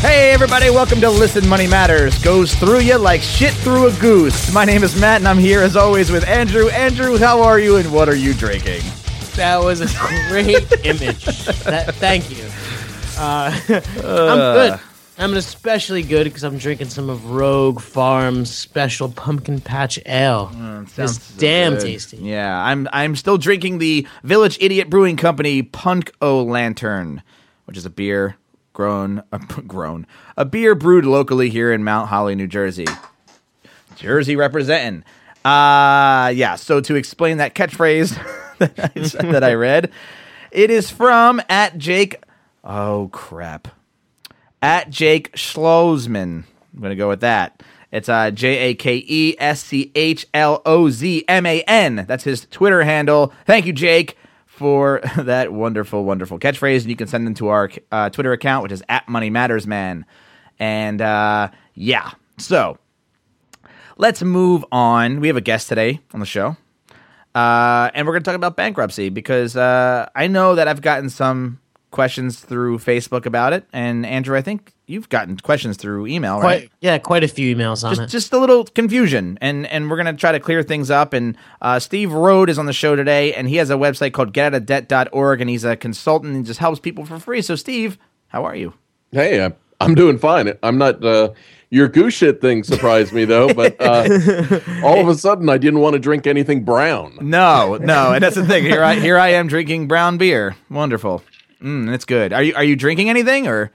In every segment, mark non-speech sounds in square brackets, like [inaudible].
Hey, everybody, welcome to Listen Money Matters. Goes through you like shit through a goose. My name is Matt, and I'm here as always with Andrew. Andrew, how are you, and what are you drinking? That was a [laughs] great image. That, thank you. Uh, [laughs] I'm good. I'm especially good because I'm drinking some of Rogue Farms Special Pumpkin Patch Ale. it's Sounds damn good. tasty. Yeah, I'm I'm still drinking the Village Idiot Brewing Company Punk O Lantern, which is a beer grown uh, grown a beer brewed locally here in Mount Holly, New Jersey. Jersey representing. Uh yeah, so to explain that catchphrase [laughs] that, I, that I read, it is from at Jake Oh crap. At Jake Schlozman. I'm gonna go with that. It's uh, J A K E S C H L O Z M A N. That's his Twitter handle. Thank you, Jake, for [laughs] that wonderful, wonderful catchphrase. And you can send them to our uh, Twitter account, which is at Money Matters Man. And uh, yeah, so let's move on. We have a guest today on the show. Uh, and we're going to talk about bankruptcy because uh, I know that I've gotten some questions through Facebook about it. And Andrew, I think you've gotten questions through email, right? Yeah, quite a few emails on just, it. just a little confusion and and we're going to try to clear things up and uh, steve Rhode is on the show today and he has a website called getoutofdebt.org and he's a consultant and just helps people for free so steve how are you Hey, I'm, I'm doing fine. I'm not. Uh, your goose shit thing surprised me though, but uh, [laughs] all of a sudden I didn't want to drink anything brown. no no and that's the thing here i here i am drinking brown beer wonderful mm, it's good are you are you drinking anything or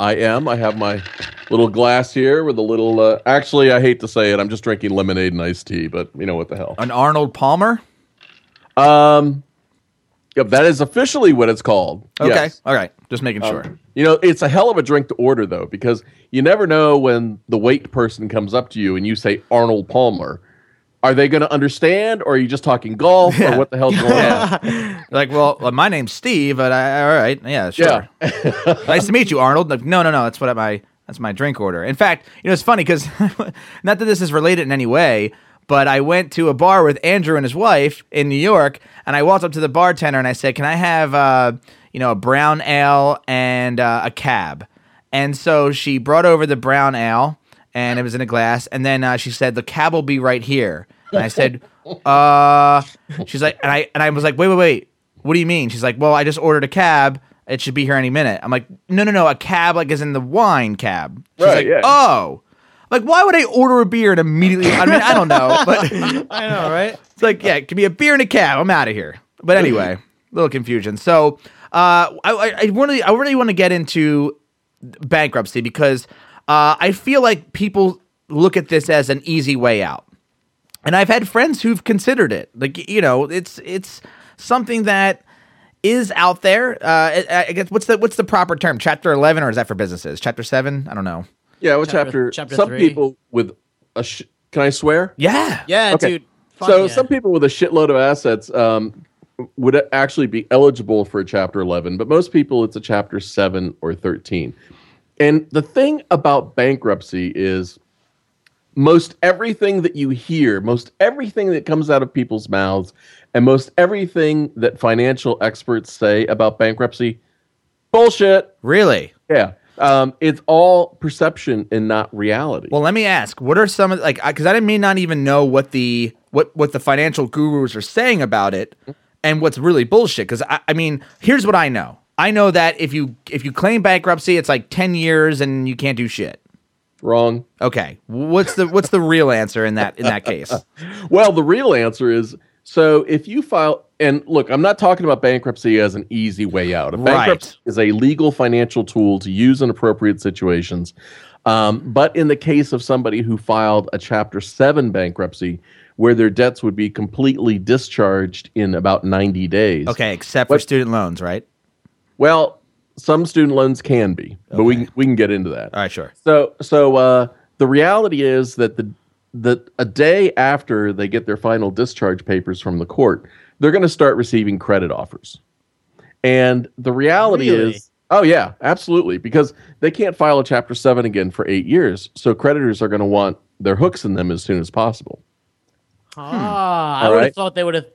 I am. I have my little glass here with a little. Uh, actually, I hate to say it. I'm just drinking lemonade and iced tea, but you know what the hell. an arnold palmer Um, yeah, that is officially what it's called. okay Yes. all right just making Um, sure You know, it's a hell of a drink to order though, because you never know when the wait person comes up to you and you say Arnold Palmer. Are they going to understand, or are you just talking golf, or what the hell's going on? like well uh, my name's steve but I, all right yeah sure [laughs] nice to meet you, Arnold. Like, no, no, no. That's what my that's my drink order. In fact, you know, it's funny because [laughs] not that this is related in any way, but I went to a bar with Andrew and his wife in New York, and I walked up to the bartender and I said, "Can I have, uh, you know, a brown ale and uh, a cab?" And so she brought over the brown ale, and it was in a glass, and then uh, she said, "The cab will be right here." And I said, [laughs] "Uh," she's like, and I and I was like, "Wait, wait, wait." What do you mean? She's like, well, I just ordered a cab. It should be here any minute. I'm like, no, no, no, a cab like is in the wine cab. She's Right, like, yeah. oh, like why would I order a beer and immediately? I mean, I don't know, [laughs] but I know, right? it's like, yeah, it could be a beer and a cab. I'm out of here. But anyway, a little confusion. So, uh, I, I, I really, I really want to get into bankruptcy because uh, I feel like people look at this as an easy way out, and I've had friends who've considered it. Like, you know, it's it's something that is out there. Uh, I, I guess what's the what's the proper term? Chapter eleven, or is that for businesses? Chapter seven? I don't know. Yeah, what Chapter- chapter? chapter some three. people with a. Sh- can I swear? Yeah, Yeah, Okay. dude. fuck so yeah. some people with a shitload of assets um, would actually be eligible for a chapter 11 but most people it's a chapter 7 or 13 and the thing about bankruptcy is most everything that you hear most everything that comes out of people's mouths and most everything that financial experts say about bankruptcy bullshit really. yeah um, it's all perception and not reality Well, let me ask: What are some of like? Because I may not even know what the what what the financial gurus are saying about it, and what's really bullshit. Because I, I mean, here's what I know: I know that if you if you claim bankruptcy, it's like ten years and you can't do shit. wrong Okay, what's the what's the real answer in that in that case? [laughs] Well, the real answer is so if you file, and look, I'm not talking about bankruptcy as an easy way out. A Right. bankruptcy is a legal financial tool to use in appropriate situations. Um, but in the case of somebody who filed a Chapter 7 bankruptcy, where their debts would be completely discharged in about 90 days. Okay, except for What- student loans, right? Well, some student loans can be, but we, can- we can get into that. All right, sure. So so uh, the reality is that the that a day after they get their final discharge papers from the court, they're going to start receiving credit offers. And the reality Really? is, oh yeah, absolutely, because they can't file a Chapter Seven again for eight years. So creditors are going to want their hooks in them as soon as possible. Ah, I All would have right. thought they would have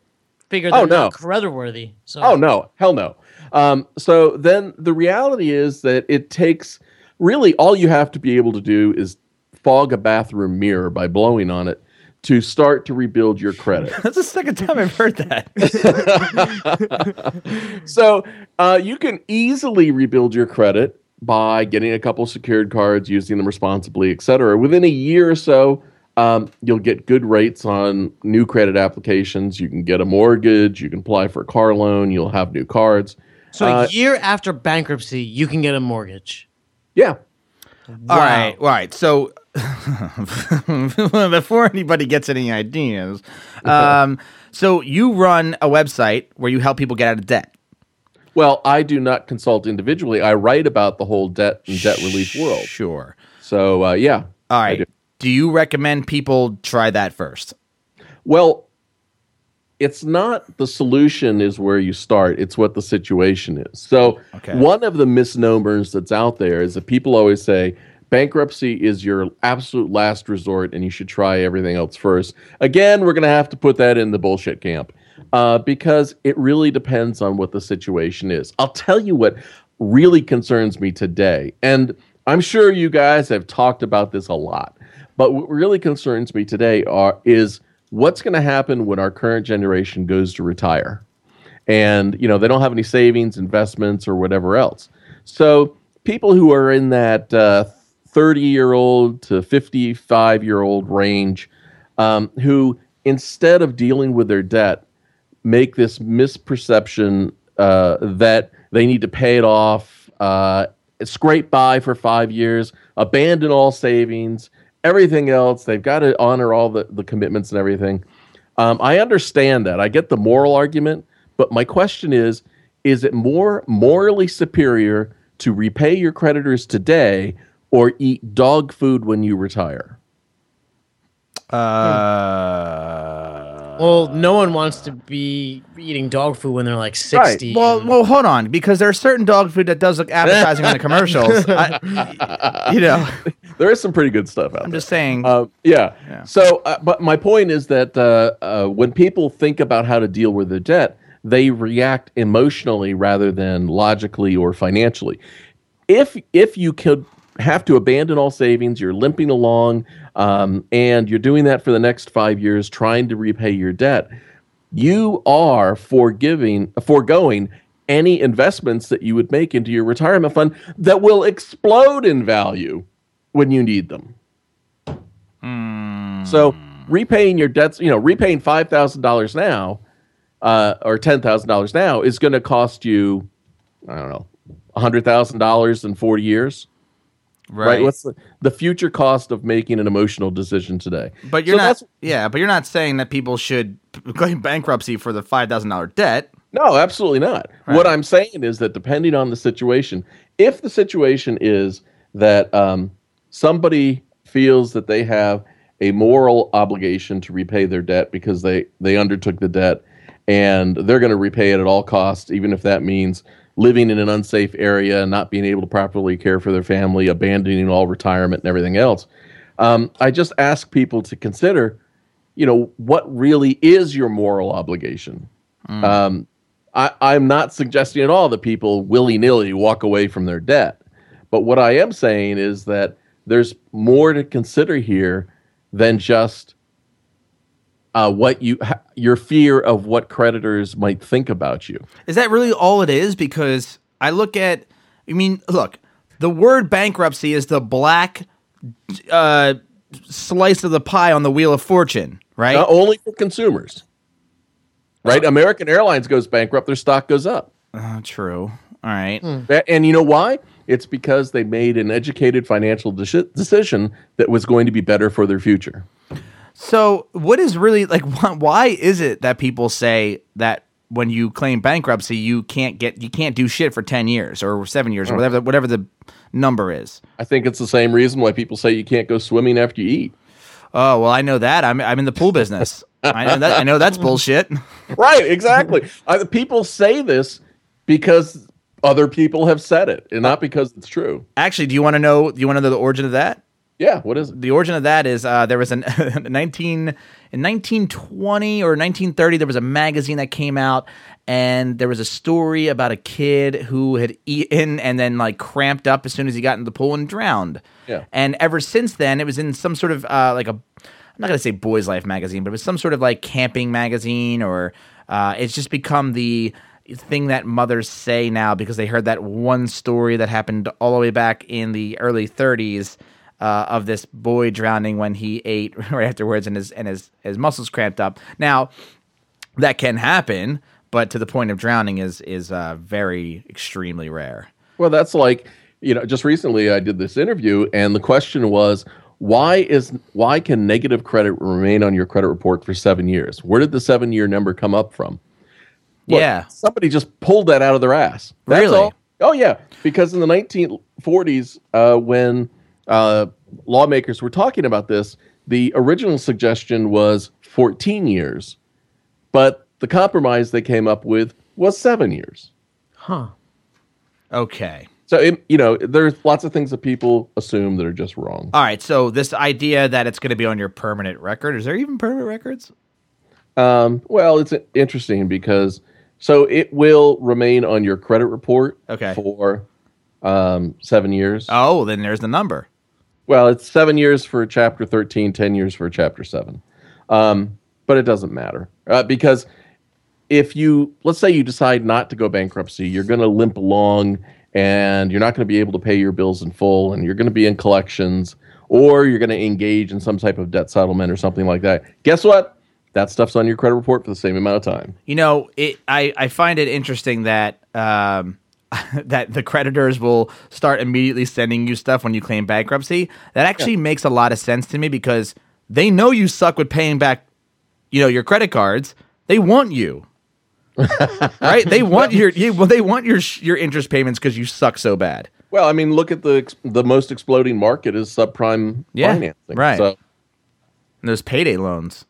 figured Oh, they're no. not creditworthy. So Oh no, hell no. Um, so then the reality is that it takes really all you have to be able to do is fog a bathroom mirror by blowing on it to start to rebuild your credit. [laughs] That's the second time I've heard that. [laughs] so uh, you can easily rebuild your credit by getting a couple secured cards, using them responsibly, etc. Within a year or so, um, you'll get good rates on new credit applications. You can get a mortgage. You can apply for a car loan. You'll have new cards. So Uh, a year after bankruptcy, you can get a mortgage. Yeah. All right, all right. So [laughs] before anybody gets any ideas, [laughs] um, so you run a website where you help people get out of debt. Well, I do not consult individually. I write about the whole debt and debt relief world. Sure. So uh, yeah. All right. Do. Do you recommend people try that first? Well, it's not the solution is where you start. It's what the situation is. So Okay. one of the misnomers that's out there is that people always say bankruptcy is your absolute last resort and you should try everything else first. Again, we're going to have to put that in the bullshit camp uh, because it really depends on what the situation is. I'll tell you what really concerns me today, and I'm sure you guys have talked about this a lot, but what really concerns me today are is what's going to happen when our current generation goes to retire? And you know they don't have any savings investments or whatever else. So people who are in that 30 year old to 55 year old range um, who instead of dealing with their debt make this misperception uh, that they need to pay it off uh, scrape by for five years abandon all savings everything else they've got to honor all the, the commitments and everything um, I understand that. I get the moral argument, but my question is is it more morally superior to repay your creditors today or eat dog food when you retire? Uh, Well, no one wants to be eating dog food when they're like 60. well, and- well, hold on, because there's certain dog food that does look appetizing on the commercials. [laughs] I, you know, There is some pretty good stuff out there. I'm just saying. Uh, yeah. Yeah. So, uh, but my point is that uh, uh, when people think about how to deal with their debt, they react emotionally rather than logically or financially. If if you could have to abandon all savings, you're limping along, um, and you're doing that for the next five years, trying to repay your debt, you are forgiving, foregoing any investments that you would make into your retirement fund that will explode in value when you need them. So repaying your debts, you know, repaying five thousand dollars now, uh, or ten thousand dollars now is going to cost you, I don't know, hundred thousand dollars in forty years, right? What's the, the future cost of making an emotional decision today? But you're So not. Yeah, but you're not saying that people should [laughs] claim bankruptcy for the five thousand dollar debt. No, absolutely not. What I'm saying is that depending on the situation, if the situation is that um, somebody feels that they have a moral obligation to repay their debt because they they undertook the debt and they're going to repay it at all costs, even if that means living in an unsafe area, not being able to properly care for their family, abandoning all retirement and everything else. Um, I just ask people to consider, you know, what really is your moral obligation. Um, I, I'm not suggesting at all that people willy nilly walk away from their debt. But what I am saying is that there's more to consider here than just uh, what you your fear of what creditors might think about you. Is that really all it is? Because I look at, I mean, look, the word bankruptcy is the black uh, slice of the pie on the wheel of fortune, right? Not only for consumers, right? American Airlines goes bankrupt, their stock goes up. Uh, true. All right. A- And you know why? It's because they made an educated financial deci- decision that was going to be better for their future. So, what is really like? [laughs] Why, why is it that people say that when you claim bankruptcy, you can't get, you can't do shit for ten years or seven years or whatever, whatever the number is? I think it's the same reason why people say you can't go swimming after you eat. Oh well, I know that. I'm I'm in the pool business. I know that. I know that's [laughs] bullshit. right, exactly. uh, people say this because other people have said it, and not because it's true. Actually, do you want to know? Do you want to know the origin of that? Yeah, what is it? the origin of that is uh, there was an [laughs] 19 in 1920 or 1930 there was a magazine that came out and there was a story about a kid who had eaten and then like cramped up as soon as he got in the pool and drowned. Yeah. And ever since then, it was in some sort of uh, like a I'm not gonna say Boys Life magazine, but it was some sort of like camping magazine or uh, it's just become the thing that mothers say now because they heard that one story that happened all the way back in the early 30s uh, of this boy drowning when he ate [laughs] right afterwards and his and his his muscles cramped up. Now that can happen, but to the point of drowning is is uh, very extremely rare. Well, that's like, you know, just recently I did this interview and the question was why is why can negative credit remain on your credit report for 7 years? Where did the 7-year number come up from? Look, yeah, Somebody just pulled that out of their ass. That's Really? all. Oh yeah, because in the 1940s uh, when uh, lawmakers were talking about this, the original suggestion was 14 years. But the compromise they came up with was 7 years. Huh. okay. So it, you know, there's lots of things that people assume that are just wrong. All right, so this idea that it's going to be on your permanent record, is there even permanent records? Um, well, it's interesting because so it will remain on your credit report Okay. for um, seven years. Oh, then there's the number. Well, it's seven years for chapter 13, 10 years for chapter 7. Um, but it doesn't matter uh, because if you, let's say you decide not to go bankruptcy, you're going to limp along and you're not going to be able to pay your bills in full and you're going to be in collections or you're going to engage in some type of debt settlement or something like that. Guess what? That stuff's on your credit report for the same amount of time. You know, it. I, I find it interesting that um, [laughs] that the creditors will start immediately sending you stuff when you claim bankruptcy. That actually makes a lot of sense to me because they know you suck with paying back, you know, your credit cards. They want you, [laughs] right? They want your yeah, well, they want your your interest payments because you suck so bad. Well, I mean, look at the the most exploding market is subprime Yeah, financing. right. So, And those payday loans.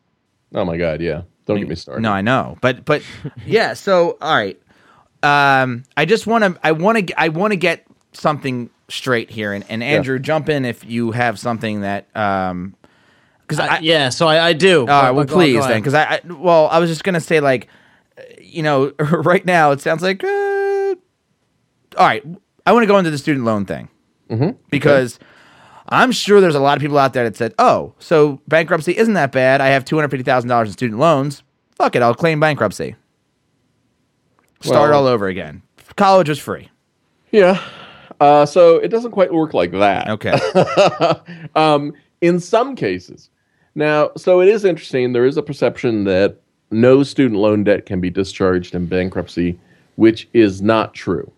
Oh my God, yeah. Don't get me started. No, I know, but but [laughs] yeah. So all right, um, I just want to I want to I want to get something straight here, and, and Andrew, jump in if you have something that um, because Uh, I yeah, so I, I do. all right, well Go- go please then because I, I well I was just gonna say like uh, you know [laughs] right now it sounds like uh, all right I want to go into the student loan thing because. I'm sure there's a lot of people out there that said, "Oh, so bankruptcy isn't that bad. I have two hundred fifty thousand dollars in student loans. Fuck it, I'll claim bankruptcy. Start Well- all over again. College was free. Yeah. Uh, so it doesn't quite work like that. Okay. [laughs] um, in some cases. Now, so it is interesting. There is a perception that no student loan debt can be discharged in bankruptcy, which is not true.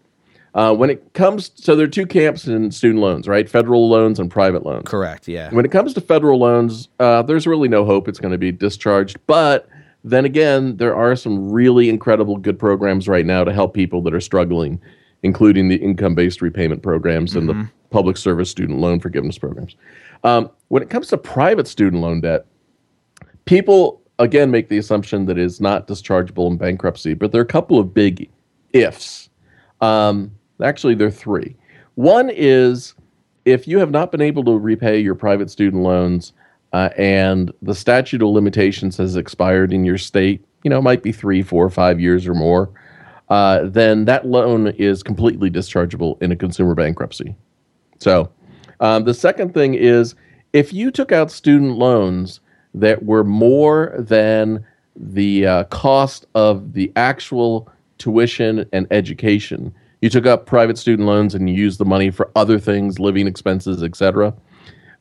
Uh, when it comes, so there are two camps in student loans, right? Federal loans and private loans. Correct. Yeah. When it comes to federal loans, uh, there's really no hope it's going to be discharged. But then again, there are some really incredible good programs right now to help people that are struggling, including the income based repayment programs and the public service student loan forgiveness programs. Um, when it comes to private student loan debt, people again make the assumption that it's not dischargeable in bankruptcy, but there are a couple of big ifs. Um, actually, there are three. One is if you have not been able to repay your private student loans uh, and the statute of limitations has expired in your state, you know, it might be three, four, five years or more, uh, then that loan is completely dischargeable in a consumer bankruptcy. So, um, the second thing is if you took out student loans that were more than the uh, cost of the actual tuition and education, you took up private student loans and you used the money for other things, living expenses, etc.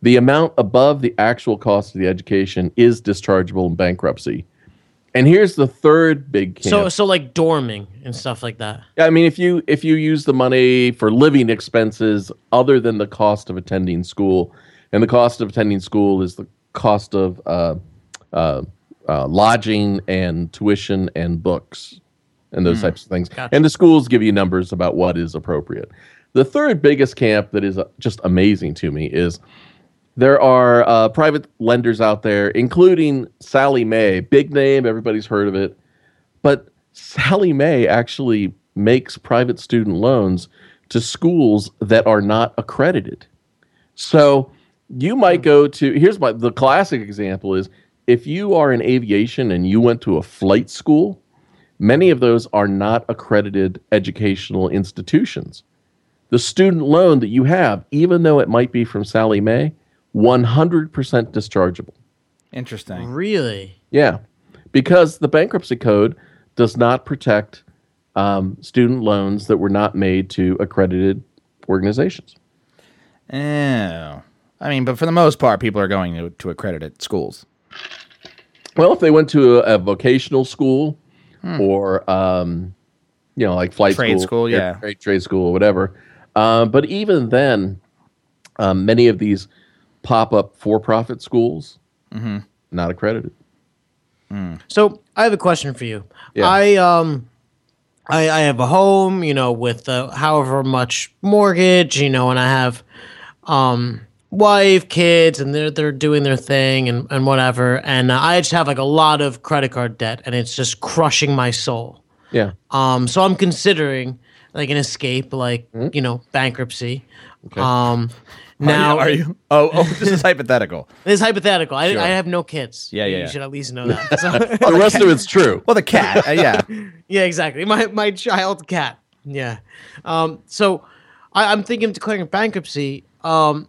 The amount above the actual cost of the education is dischargeable in bankruptcy. And here's the third big camp. So so like dorming and stuff like that. Yeah, I mean, if you if you use the money for living expenses other than the cost of attending school, and the cost of attending school is the cost of uh, uh, uh, lodging and tuition and books and those types of things, Gotcha. and the schools give you numbers about what is appropriate. The third biggest camp that is uh, just amazing to me is there are uh, private lenders out there, including Sallie Mae, big name, everybody's heard of it. But Sallie Mae actually makes private student loans to schools that are not accredited. So you might go to here's my the classic example is if you are in aviation and you went to a flight school, many of those are not accredited educational institutions. The student loan that you have, even though it might be from Sallie Mae, 100% dischargeable. Interesting. Really? Yeah, because the bankruptcy code does not protect um, student loans that were not made to accredited organizations. Oh. I mean, but for the most part, people are going to, to accredited schools. Well, if they went to a, a vocational school or, um, you know, like flight Hmm. Trade school, school, yeah. trade, trade school, or whatever. Um, but even then, um, many of these pop up for profit schools, Mm-hmm. not accredited. So I have a question for you. Yeah. I um I, I have a home, you know, with uh, however much mortgage, you know, and I have um wife, kids, and they're they're doing their thing and and whatever, and uh, I just have like a lot of credit card debt, and it's just crushing my soul. Yeah. Um, so I'm considering like an escape, like Hmm? you know, bankruptcy. Um, [laughs] now are you? Oh, oh, this is [laughs] hypothetical. This is hypothetical. I, Sure. I have no kids. Yeah, yeah, You yeah. should at least know [laughs] that. So- The rest of it's true. Well, the cat. Uh, yeah. Yeah, exactly. My my child cat. Yeah. Um, so I, I'm thinking of declaring bankruptcy. Um,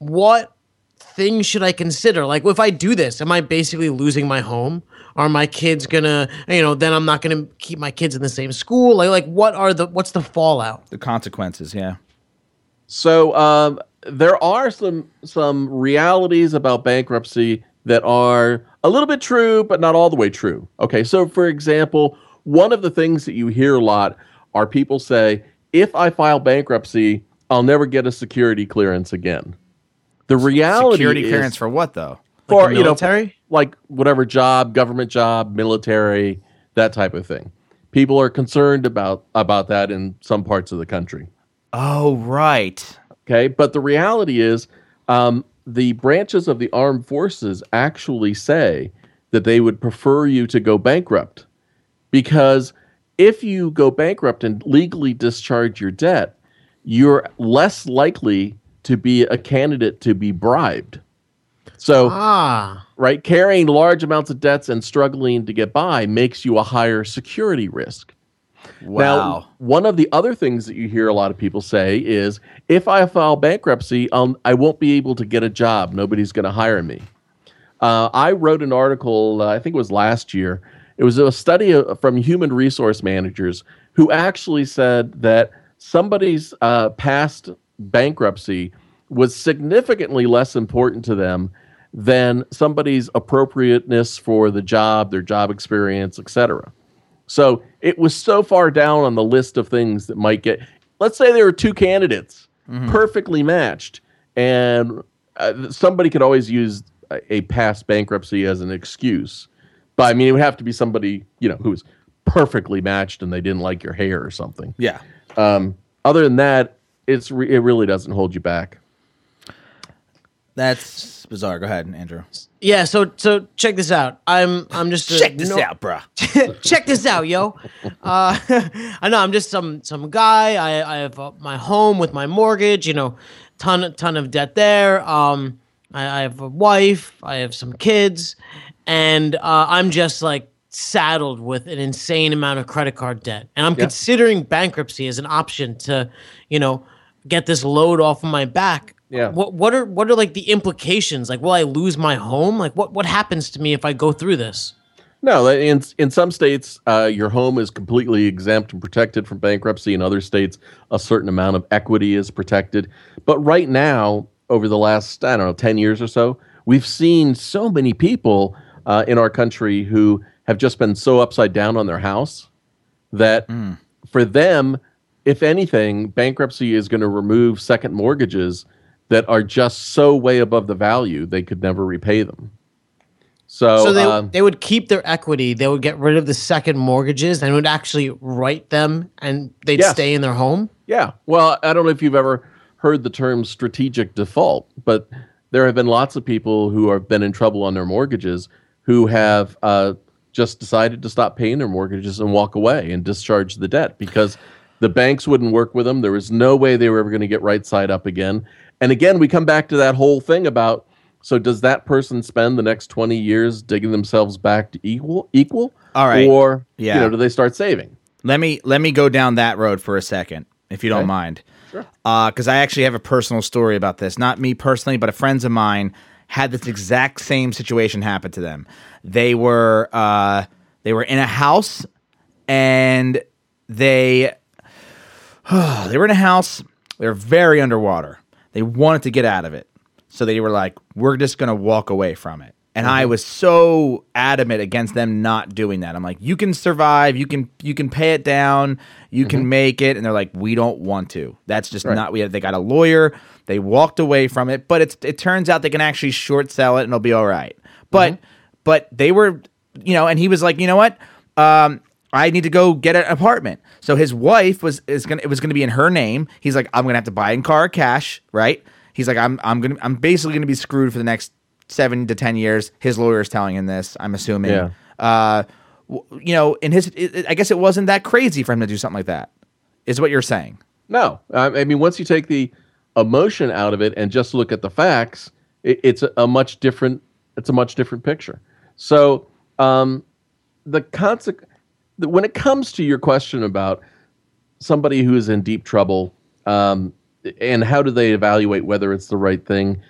what things should I consider? Like, if I do this, am I basically losing my home? Are my kids gonna, you know, then I'm not gonna keep my kids in the same school? Like, like what are the what's the fallout? The consequences. Yeah. So um, there are some some realities about bankruptcy that are a little bit true, but not all the way true. Okay, so for example, one of the things that you hear a lot are people say, "If I file bankruptcy, I'll never get a security clearance again." The reality Security is clearance for what though? for the you know military? like whatever job, government job, military, that type of thing. People are concerned about about that in some parts of the country. Oh, right. Okay, but the reality is, um, the branches of the armed forces actually say that they would prefer you to go bankrupt because if you go bankrupt and legally discharge your debt, you're less likely to be a candidate to be bribed. So, Ah, right, carrying large amounts of debts and struggling to get by makes you a higher security risk. Wow. Now, one of the other things that you hear a lot of people say is, if I file bankruptcy, um, I won't be able to get a job. Nobody's going to hire me. Uh, I wrote an article, uh, I think it was last year. It was a study uh, from human resource managers who actually said that somebody's uh, past bankruptcy was significantly less important to them than somebody's appropriateness for the job, their job experience, etc. So it was so far down on the list of things that might get. Let's say there were two candidates perfectly matched, and uh, somebody could always use a, a past bankruptcy as an excuse. But I mean, it would have to be somebody you know who was perfectly matched and they didn't like your hair or something. yeah. Um, other than that, it's re- it really doesn't hold you back. That's bizarre. Go ahead, Andrew. yeah. So so check this out. I'm I'm just a Check this no- out, bro. [laughs] check this out, yo. Uh, [laughs] I know I'm just some some guy. I I have uh, my home with my mortgage. You know, ton ton of debt there. Um, I, I have a wife. I have some kids, and uh, I'm just like saddled with an insane amount of credit card debt. And I'm Yeah. considering bankruptcy as an option to, you know, get this load off of my back. Yeah. What what are what are like the implications? Like, will I lose my home? Like, what what happens to me if I go through this? No, in in some states, uh, your home is completely exempt and protected from bankruptcy. In other states, a certain amount of equity is protected. But right now, over the last I don't know ten years or so, we've seen so many people uh, in our country who have just been so upside down on their house that for them, if anything, bankruptcy is going to remove second mortgages that are just so way above the value they could never repay them. So, So they um, they would keep their equity. They would get rid of the second mortgages and would actually write them, and they'd Yes. stay in their home. Yeah. Well, I don't know if you've ever heard the term strategic default, but there have been lots of people who have been in trouble on their mortgages who have uh, just decided to stop paying their mortgages and walk away and discharge the debt because The banks wouldn't work with them. There was no way they were ever going to get right side up again. And again, we come back to that whole thing about so does that person spend the next 20 years digging themselves back to equal equal? All right. Or Yeah. you know, do they start saving? Let me let me go down that road for a second, if you don't Okay. mind. Sure. Because I actually have a personal story about this. Not me personally, but a friends of mine had this exact same situation happen to them. They were uh, they were in a house, and they [sighs] they were in a house. They were very underwater. They wanted to get out of it, so they were like, "We're just gonna walk away from it." And I mm-hmm. was so adamant against them not doing that. I'm like, "You can survive. You can you can pay it down. You can mm-hmm. make it." And they're like, "We don't want to. That's just Right. not." We they got a lawyer. They walked away from it, but it's it turns out they can actually short sell it and it'll be all right. But mm-hmm. but they were, you know, and he was like, you know what? Um, I need to go get an apartment. So his wife was is gonna it was gonna be in her name. He's like, I'm gonna have to buy in car cash, right? He's like, I'm I'm gonna I'm basically gonna be screwed for the next seven to ten years. His lawyer is telling him this. I'm assuming. Yeah. Uh, you know, in his, it, I guess it wasn't that crazy for him to do something like that. Is what you're saying? No, I I mean once you take the emotion out of it and just look at the facts, it, it's a, a much different. It's a much different picture. So um, the consequence when it comes to your question about somebody who is in deep trouble um, and how do they evaluate whether it's the right thing,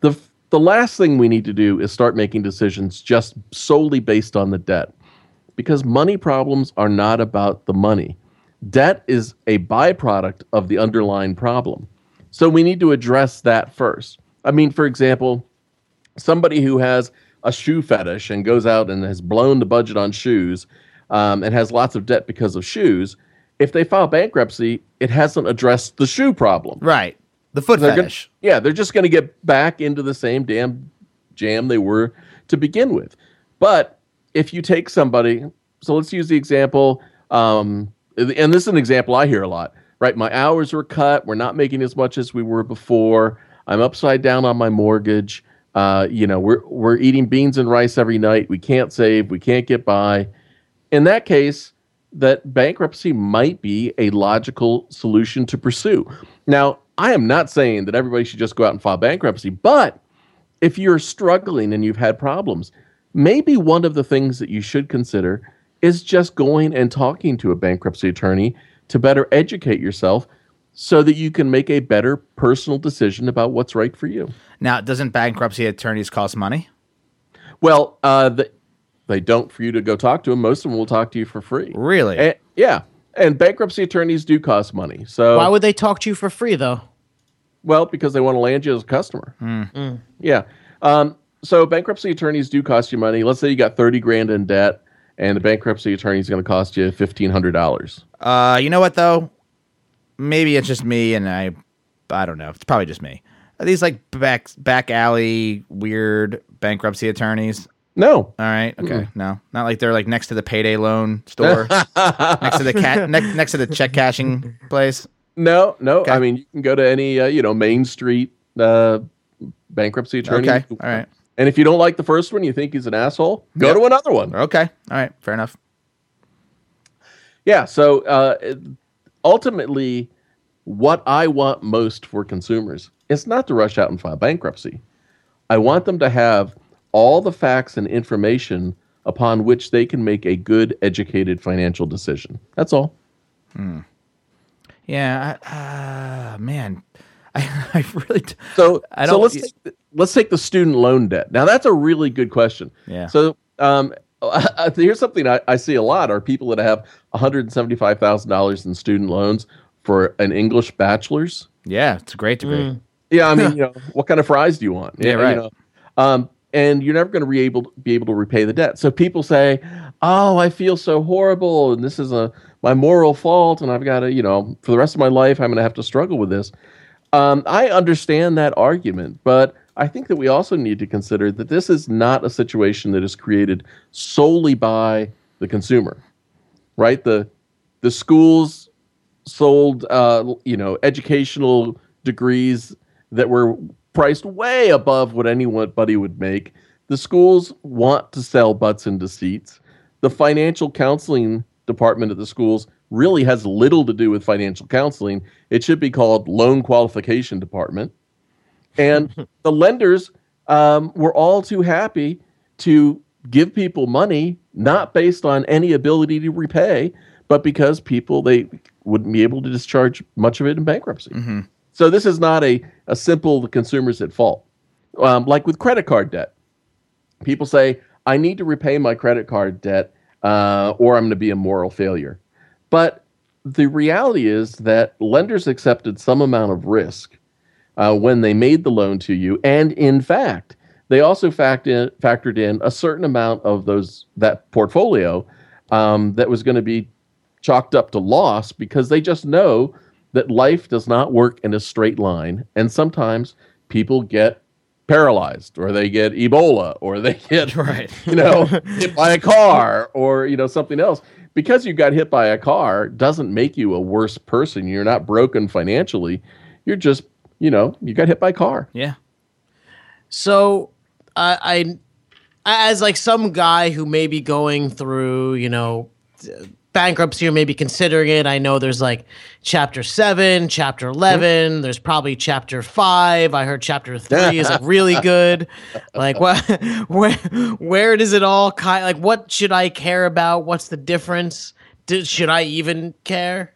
the the last thing we need to do is start making decisions just solely based on the debt, because money problems are not about the money debt is a byproduct of the underlying problem. So we need to address that first. I mean, for example, somebody who has a shoe fetish and goes out and has blown the budget on shoes um, and has lots of debt because of shoes, if they file bankruptcy, it hasn't addressed the shoe problem. Right. The foot They're gonna- fetish. yeah, they're just going to get back into the same damn jam they were to begin with. But if you take somebody, so let's use the example, um, and this is an example I hear a lot, right? My hours were cut. We're not making as much as we were before. I'm upside down on my mortgage. Uh, you know, we're we're eating beans and rice every night. We can't save. We can't get by. In that case, that bankruptcy might be a logical solution to pursue. Now, I am not saying that everybody should just go out and file bankruptcy, but if you're struggling and you've had problems, maybe one of the things that you should consider is just going and talking to a bankruptcy attorney to better educate yourself so that you can make a better personal decision about what's right for you. Now, doesn't bankruptcy attorneys cost money? Well, uh, the, they don't for you to go talk to them. Most of them will talk to you for free. Really? And, yeah. And bankruptcy attorneys do cost money. So Why would they talk to you for free though? Well, because they want to land you as a customer. Yeah. Um, so bankruptcy attorneys do cost you money. Let's say you got thirty grand in debt, and the bankruptcy attorney is going to cost you fifteen hundred dollars. Uh, you know what though? Maybe it's just me, and I, I don't know. It's probably just me. Are these like back back alley weird bankruptcy attorneys? No. All right, okay, no, not like they're like next to the payday loan store, [laughs] next to the cat, ne- next to the check cashing place. No, no. Okay. I mean, you can go to any uh, you know Main Street uh, bankruptcy attorney. Okay, all right, And if you don't like the first one, you think he's an asshole, go Yep. to another one. okay, all right, fair enough. Yeah. So uh, ultimately, what I want most for consumers is not to rush out and file bankruptcy. I want them to have all the facts and information upon which they can make a good, educated financial decision. That's all. Yeah, I, uh, man, [laughs] I, I really. d- So, I so don't- let's take the, let's take the student loan debt. Now, that's a really good question. Yeah. So, um, [laughs] here's something I, I see a lot are people that have one hundred and seventy five thousand dollars in student loans for an English bachelor's. Yeah, it's a great degree. Yeah, I mean, [laughs] you know, what kind of fries do you want? Yeah, You right. know, um, and you're never going to be able be able to repay the debt. So people say, "Oh, I feel so horrible, and this is a my moral fault, and I've got to, you know, for the rest of my life, I'm going to have to struggle with this." Um, I understand that argument, but I think that we also need to consider that this is not a situation that is created solely by the consumer, right? The the schools sold, uh, you know, educational degrees that were priced way above what anybody would make. The schools want to sell butts into seats. The financial counseling department at the schools really has little to do with financial counseling. It should be called loan qualification department. And [laughs] the lenders um, were all too happy to give people money, not based on any ability to repay, but because people they wouldn't be able to discharge much of it in bankruptcy. So this is not a, a simple the consumer's at fault. Um, like with credit card debt, people say, I need to repay my credit card debt uh, or I'm going to be a moral failure. But the reality is that lenders accepted some amount of risk uh, when they made the loan to you. And in fact, they also fact in, factored in a certain amount of those that portfolio um, that was going to be chalked up to loss because they just know that life does not work in a straight line. And sometimes people get paralyzed or they get Ebola or they [laughs] get, Right. you know, [laughs] hit by a car or, you know, something else. Because you got hit by a car doesn't make you a worse person. You're not broken financially. You're just, you know, you got hit by a car. Yeah. So I, I, as like some guy who may be going through, you know, bankruptcy or maybe considering it. I know there's like chapter seven, chapter 11 There's probably chapter five. I heard chapter [laughs] three is like really good. Like what? [laughs] Where? Where does it all kind? Like what should I care about? What's the difference? Did, should I even care?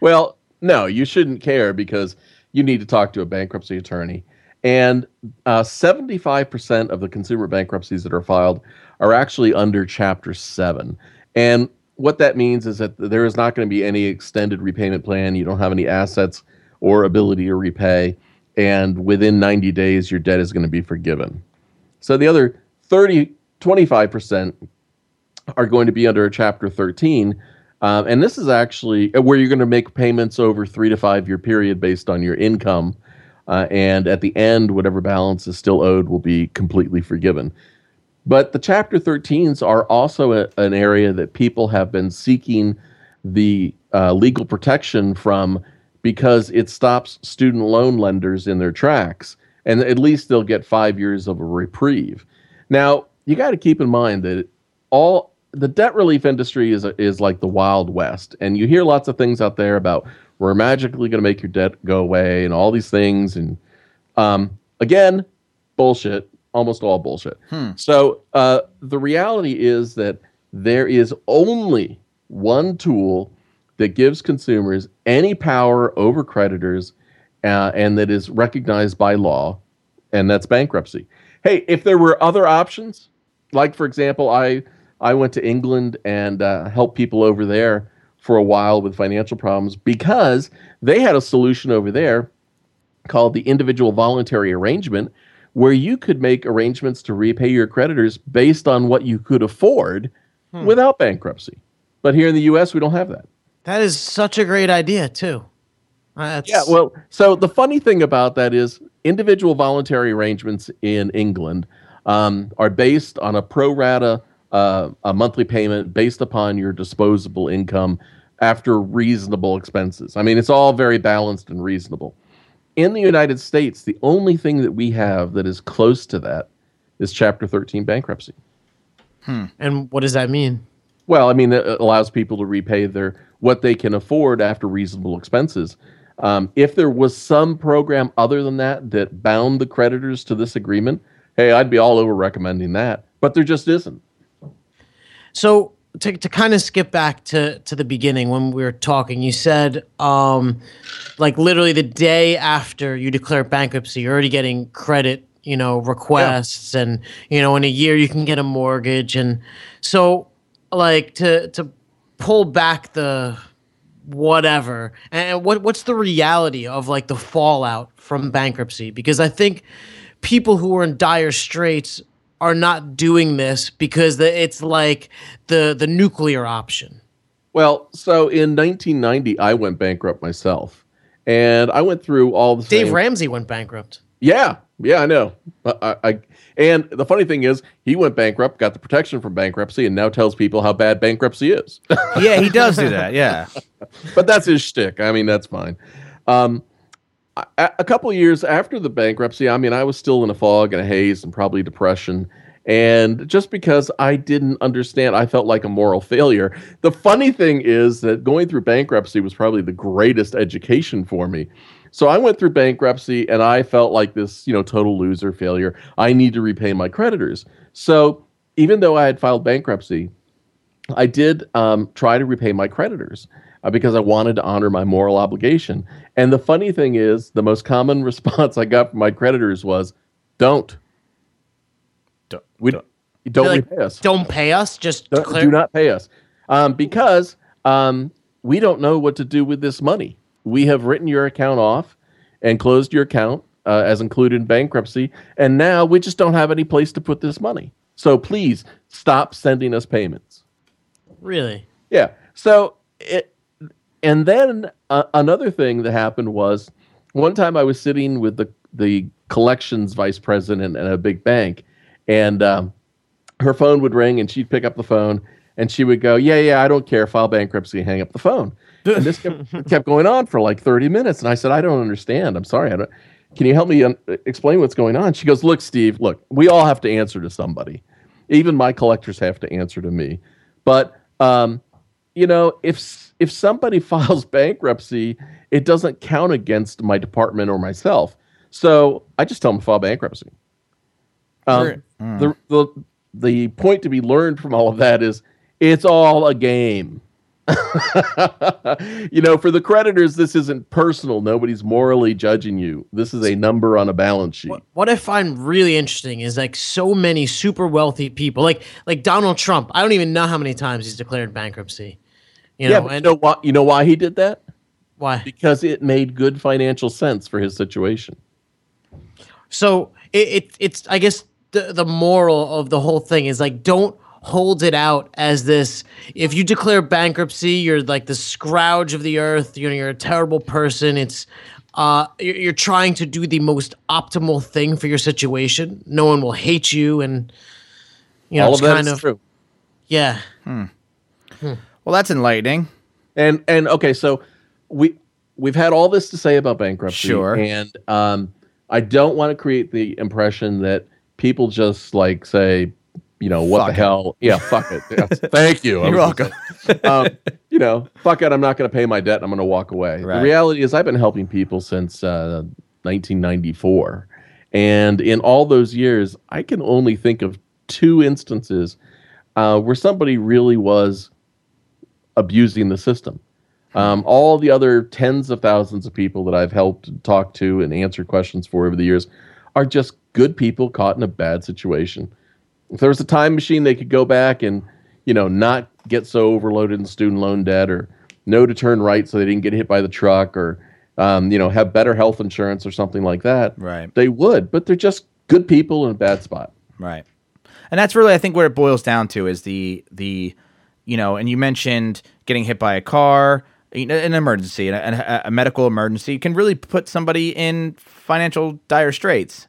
Well, no, you shouldn't care because you need to talk to a bankruptcy attorney. And uh, 75% of the consumer bankruptcies that are filed are actually under Chapter 7. And what that means is that there is not going to be any extended repayment plan. You don't have any assets or ability to repay. And within 90 days, your debt is going to be forgiven. So the other 30, 25% are going to be under Chapter 13. Um, and this is actually uh, where you're going to make payments over three to five year period based on your income. Uh, and at the end, whatever balance is still owed will be completely forgiven. But the Chapter 13s are also a, an area that people have been seeking the uh, legal protection from because it stops student loan lenders in their tracks. And at least they'll get five years of a reprieve. Now, you got to keep in mind that all the debt relief industry is is like the wild west, and you hear lots of things out there about we're magically going to make your debt go away and all these things. And um, again, bullshit. Almost all bullshit. So uh, the reality is that there is only one tool that gives consumers any power over creditors, uh, and that is recognized by law, and that's bankruptcy. Hey, if there were other options, like for example, I I went to England and uh, helped people over there for a while with financial problems because they had a solution over there called the individual voluntary arrangement, where you could make arrangements to repay your creditors based on what you could afford without bankruptcy. But here in the U.S., we don't have that. That is such a great idea too. Uh, That's, Yeah, well, so the funny thing about that is individual voluntary arrangements in England um, are based on a pro rata uh, a monthly payment based upon your disposable income after reasonable expenses. I mean, it's all very balanced and reasonable. In the United States, the only thing that we have that is close to that is Chapter 13 bankruptcy. and what does that mean? Well, I mean, it allows people to repay their what they can afford after reasonable expenses. Um, if there was some program other than that that bound the creditors to this agreement, hey, I'd be all over recommending that. But there just isn't. So to, to kind of skip back to, to the beginning when we were talking, you said um, like literally the day after you declare bankruptcy, you're already getting credit, you know, requests, and you know, in a year you can get a mortgage, and so like to to pull back the whatever and what what's the reality of like the fallout from bankruptcy? Because i think people who are in dire straits are not doing this because the, it's like the the nuclear option Well, so in 1990, I went bankrupt myself, and I went through all the dave same- ramsey went bankrupt Yeah, yeah, I know. I, I, I- and the funny thing is, he went bankrupt, got the protection from bankruptcy, and now tells people how bad bankruptcy is. Yeah, he does do that. Yeah. [laughs] but that's his shtick. I mean, that's fine. Um, a, couple years after the bankruptcy, I mean, I was still in a fog and a haze and probably depression. And just because I didn't understand, I felt like a moral failure. The funny thing is that going through bankruptcy was probably the greatest education for me. So I went through bankruptcy and I felt like this, you know, total loser failure. I need to repay my creditors. So even though I had filed bankruptcy, I did um, try to repay my creditors uh, because I wanted to honor my moral obligation. And the funny thing is, the most common [laughs] response I got from my creditors was, "Don't, Don't- we don't- don't, like, repay us. Don't pay us. Just Don't- declare. do not pay us um, because um, we don't know what to do with this money. We have written your account off and closed your account uh, as included in bankruptcy, and now we just don't have any place to put this money. So please stop sending us payments." Really? Yeah. So it, and then uh, another thing that happened was one time I was sitting with the the collections vice president at a big bank, and um, her phone would ring, and she'd pick up the phone, and she would go, "Yeah, yeah, I don't care, file bankruptcy, hang up the phone." and this kept, [laughs] kept going on for like thirty minutes, and I said, "I don't understand. I'm sorry. I don't." Can you help me un- explain what's going on? She goes, "Look, Steve. Look, we all have to answer to somebody. Even my collectors have to answer to me. But um, you know, if if somebody [laughs] files bankruptcy, it doesn't count against my department or myself. So I just tell them to file bankruptcy. Um, Sure. the, the the point to be learned from all of that is it's all a game. [laughs] you know, for the creditors, this isn't personal. Nobody's morally judging you. This is a number on a balance sheet. What, what I find really interesting is like so many super wealthy people, like like Donald Trump. I don't even know how many times he's declared bankruptcy. You yeah, know, but you and know why? You know why he did that? why? Because it made good financial sense for his situation. So it, it it's I guess the the moral of the whole thing is like don't hold it out as this if you declare bankruptcy you're like the scrouge of the earth you're, you're a terrible person it's uh you're, you're trying to do the most optimal thing for your situation no one will hate you and you know all it's of that kind is of true. yeah Well, that's enlightening. And and okay, so we we've had all this to say about bankruptcy. Sure. And um, I don't want to create the impression that people just like say, you know, what Fuck the it. hell? Yeah, fuck it. Yes, Thank you. [laughs] You're welcome. um, you know, fuck it. I'm not going to pay my debt. I'm going to walk away. Right. The reality is, I've been helping people since uh, 1994, and in all those years, I can only think of two instances uh, where somebody really was abusing the system. Um, all the other tens of thousands of people that I've helped talk to and answer questions for over the years are just good people caught in a bad situation. If there was a time machine, they could go back and, you know, not get so overloaded in student loan debt or know to turn right so they didn't get hit by the truck or, um, you know, have better health insurance or something like that. Right. They would, but they're just good people in a bad spot. Right. And that's really I think where it boils down to is the the you know, and you mentioned getting hit by a car, an emergency, a, a, medical emergency can really put somebody in financial dire straits.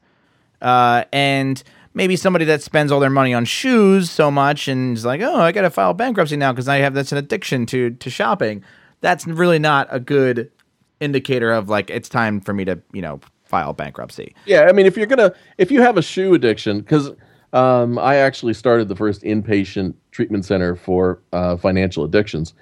Uh, and maybe somebody that spends all their money on shoes so much and is like, "Oh, I got to file bankruptcy now because I have that's an addiction to to shopping." That's really not a good indicator of like it's time for me to, you know, file bankruptcy. Yeah, I mean, if you're gonna, if you have a shoe addiction, because um, I actually started the first inpatient treatment center for uh, financial addictions.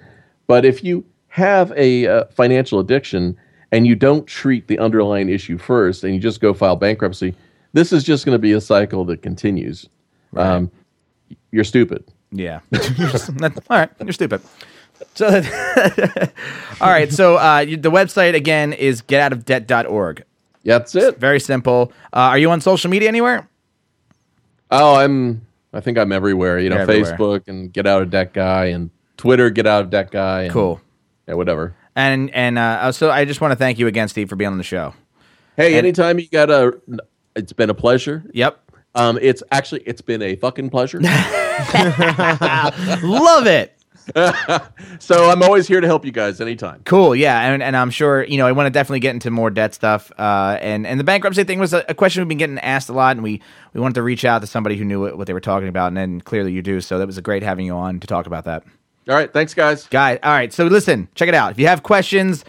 But if you have a uh, financial addiction and you don't treat the underlying issue first, and you just go file bankruptcy, this is just going to be a cycle that continues. Um, you're stupid. Yeah. [laughs] All right. You're stupid. So, [laughs] all right. So, uh, the website again is getoutofdebt.org. That's it. Very simple. Uh, are you on social media anywhere? Oh, I'm. I think I'm everywhere. You know, everywhere. Facebook and Get Out of Debt Guy and Twitter, Get Out of Debt Guy. And, Cool. Yeah, whatever. And and uh, so I just want to thank you again, Steve, for being on the show. Hey, anytime you got a, it's been a pleasure. Yep. Um, it's actually it's been a fucking pleasure. [laughs] [laughs] Love it. [laughs] so I'm always here to help you guys anytime. Cool, yeah, and, and I'm sure you know I want to definitely get into more debt stuff. Uh, and and the bankruptcy thing was a, a question we've been getting asked a lot, and we we wanted to reach out to somebody who knew what, what they were talking about, and then clearly you do. So that was a great having you on to talk about that. All right, thanks guys. Guy, all right. So listen, check it out. If you have questions,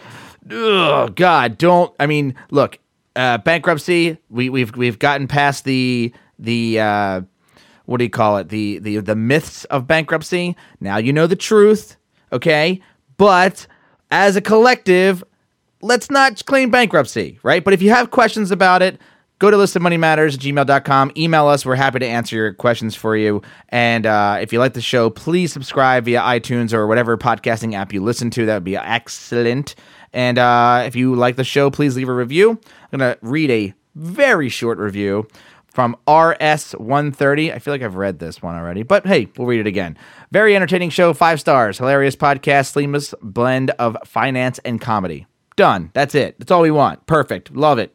ugh, God, don't. I mean, look, uh, bankruptcy. We we've we've gotten past the the uh, what do you call it? The the the myths of bankruptcy. Now you know the truth, okay? But as a collective, let's not claim bankruptcy, right? But if you have questions about it, go to listenmoneymatters at gmail.com. Email us. We're happy to answer your questions for you. And uh, if you like the show, please subscribe via iTunes or whatever podcasting app you listen to. That would be excellent. And uh, if you like the show, please leave a review. I'm going to read a very short review from RS130. I feel like I've read this one already, but hey, we'll read it again. Very entertaining show, five stars. Hilarious podcast, seamless blend of finance and comedy. Done. That's it. That's all we want. Perfect. Love it.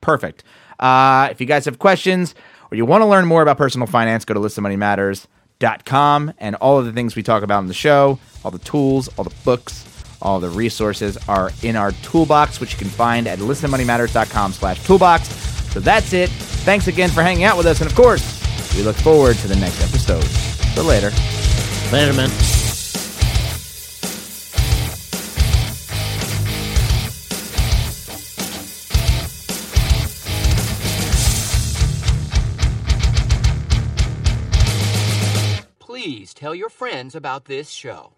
Perfect. Uh, if you guys have questions or you want to learn more about personal finance, go to listenmoneymatters.com and all of the things we talk about in the show, all the tools, all the books, all the resources are in our toolbox, which you can find at listenmoneymatters.com slash toolbox. So that's it. Thanks again for hanging out with us. And of course, we look forward to the next episode. So later. Later, man. Please tell your friends about this show.